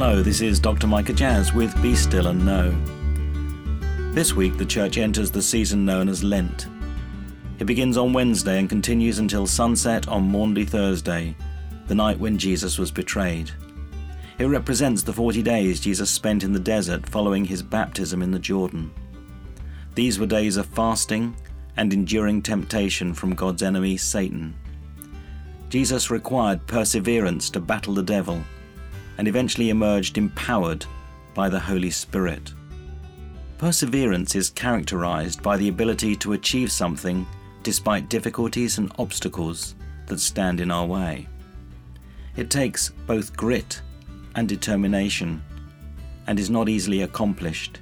Hello, this is Dr. Micha Jazz with Be Still and Know. This week, the church enters the season known as Lent. It begins on Wednesday and continues until sunset on Maundy Thursday, the night when Jesus was betrayed. It represents the 40 days Jesus spent in the desert following his baptism in the Jordan. These were days of fasting and enduring temptation from God's enemy, Satan. Jesus required perseverance to battle the devil and eventually emerged empowered by the Holy Spirit. Perseverance is characterized by the ability to achieve something despite difficulties and obstacles that stand in our way. It takes both grit and determination and is not easily accomplished.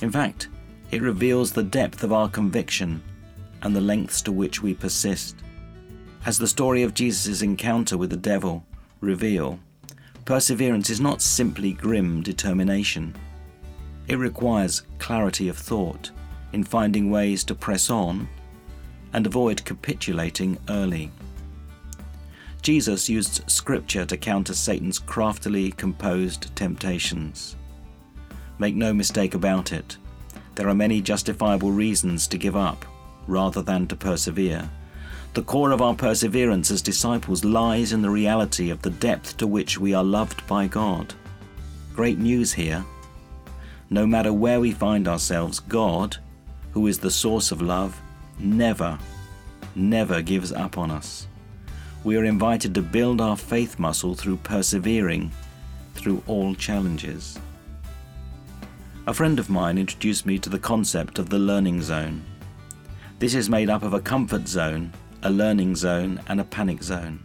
In fact, it reveals the depth of our conviction and the lengths to which we persist. As the story of Jesus' encounter with the devil reveal, Perseverance is not simply grim determination. It requires clarity of thought in finding ways to press on and avoid capitulating early. Jesus used scripture to counter Satan's craftily composed temptations. Make no mistake about it, there are many justifiable reasons to give up rather than to persevere. The core of our perseverance as disciples lies in the reality of the depth to which we are loved by God. Great news here. No matter where we find ourselves, God, who is the source of love, never, never gives up on us. We are invited to build our faith muscle through persevering through all challenges. A friend of mine introduced me to the concept of the learning zone. This is made up of a comfort zone a learning zone, and a panic zone.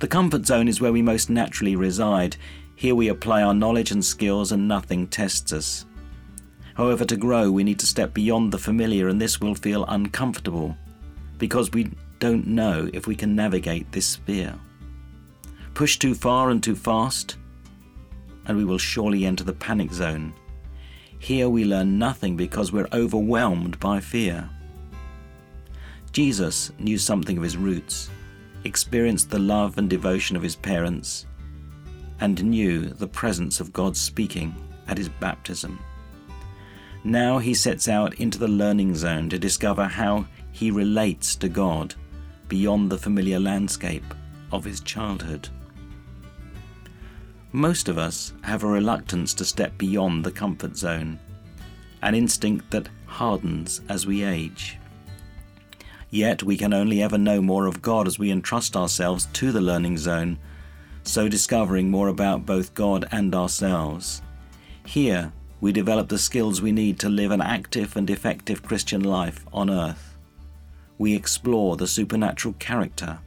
The comfort zone is where we most naturally reside. Here we apply our knowledge and skills, and nothing tests us. However, to grow, we need to step beyond the familiar, and this will feel uncomfortable because we don't know if we can navigate this sphere. Push too far and too fast, and we will surely enter the panic zone. Here we learn nothing because we're overwhelmed by fear. Jesus knew something of his roots, experienced the love and devotion of his parents, and knew the presence of God speaking at his baptism. Now he sets out into the learning zone to discover how he relates to God beyond the familiar landscape of his childhood. Most of us have a reluctance to step beyond the comfort zone, an instinct that hardens as we age. Yet we can only ever know more of God as we entrust ourselves to the learning zone, so discovering more about both God and ourselves. Here, we develop the skills we need to live an active and effective Christian life on earth. We explore the supernatural character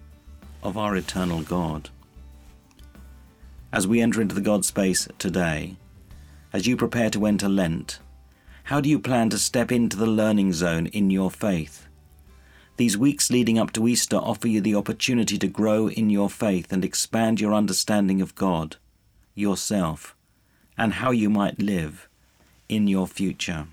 of our eternal God. As we enter into the God space today, as you prepare to enter Lent, how do you plan to step into the learning zone in your faith? These weeks leading up to Easter offer you the opportunity to grow in your faith and expand your understanding of God, yourself, and how you might live in your future.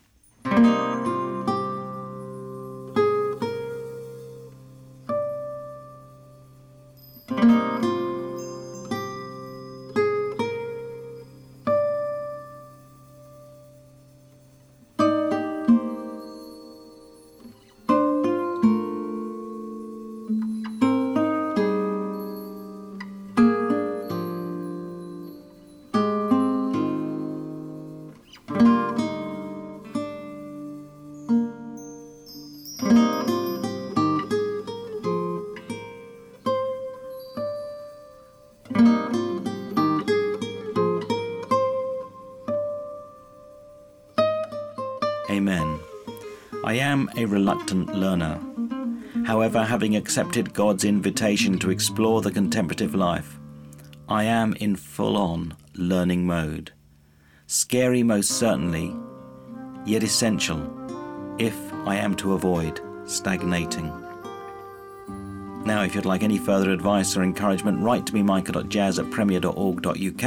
Amen. I am a reluctant learner. However, having accepted God's invitation to explore the contemplative life, I am in full on learning mode. Scary, most certainly, yet essential if I am to avoid stagnating. Now, if you'd like any further advice or encouragement, write to me, micha.jazz at premier.org.uk,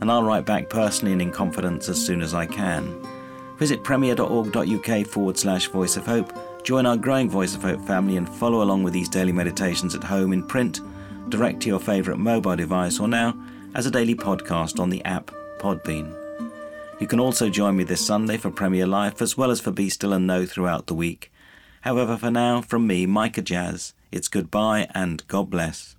and I'll write back personally and in confidence as soon as I can. Visit premier.org.uk forward slash voice of hope, join our growing Voice of Hope family, and follow along with these daily meditations at home in print, direct to your favourite mobile device, or now as a daily podcast on the app Podbean. You can also join me this Sunday for Premier Life as well as for Be Still and Know throughout the week. However, for now, from me, Micha Jazz, it's goodbye and God bless.